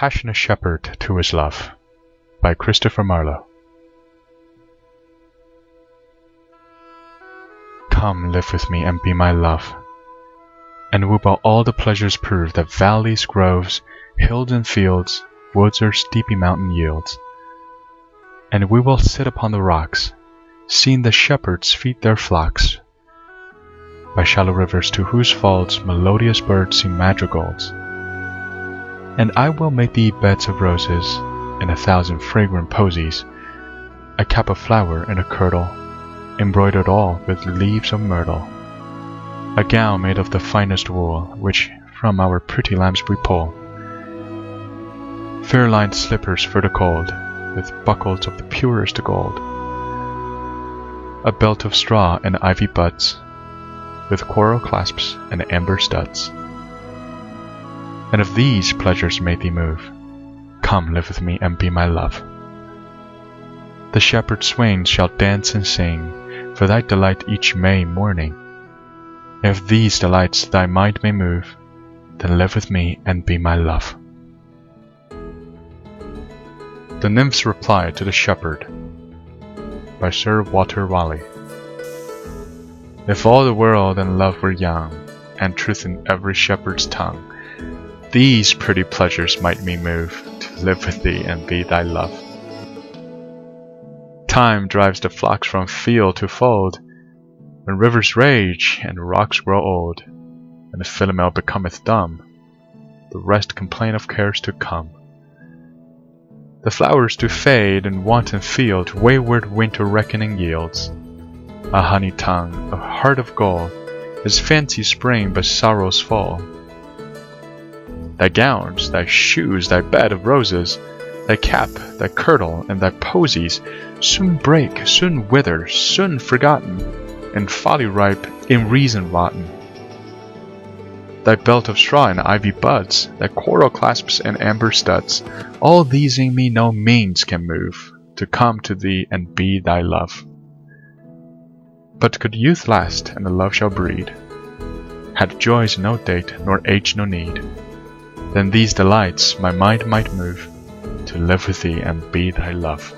Passionate Shepherd to His Love by Christopher Marlowe Come live with me and be my love, and we will all the pleasures prove that valleys, groves, hills and fields, woods or steepy mountain yields. And we will sit upon the rocks, seeing the shepherds feed their flocks by shallow rivers to whose falls melodious birds sing madrigals. And I will make thee beds of roses and a thousand fragrant posies, a cap of flower and a kirtle, embroidered all with leaves of myrtle, a gown made of the finest wool, which from our pretty lambs we pull, fair lined slippers for the cold, with buckles of the purest gold, a belt of straw and ivy buds, with coral clasps and amber studs. And if these pleasures may thee move, come live with me and be my love. The shepherd swains shall dance and sing for thy delight each May morning. If these delights thy mind may move, then live with me and be my love. The Nymph's Reply to the Shepherd by Sir Walter Raleigh. If all the world and love were young, and truth in every shepherd's tongue, these pretty pleasures might me move to live with thee and be thy love. Time drives the flocks from field to fold, when rivers rage and rocks grow old, and the Philomel becometh dumb, the rest complain of cares to come. The flowers do fade and wanton field wayward winter reckoning yields. A honey tongue, a heart of gold, is fancy spring but sorrow's fall. Thy gowns, thy shoes, thy bed of roses, thy cap, thy kirtle, and thy posies, soon break, soon wither, soon forgotten, and folly ripe, in reason rotten. Thy belt of straw and ivy buds, thy coral clasps and amber studs, all these in me no means can move, to come to thee and be thy love. But could youth last, and the love shall breed, had joys no date, nor age no need, then these delights my mind might move, to live with thee and be thy love.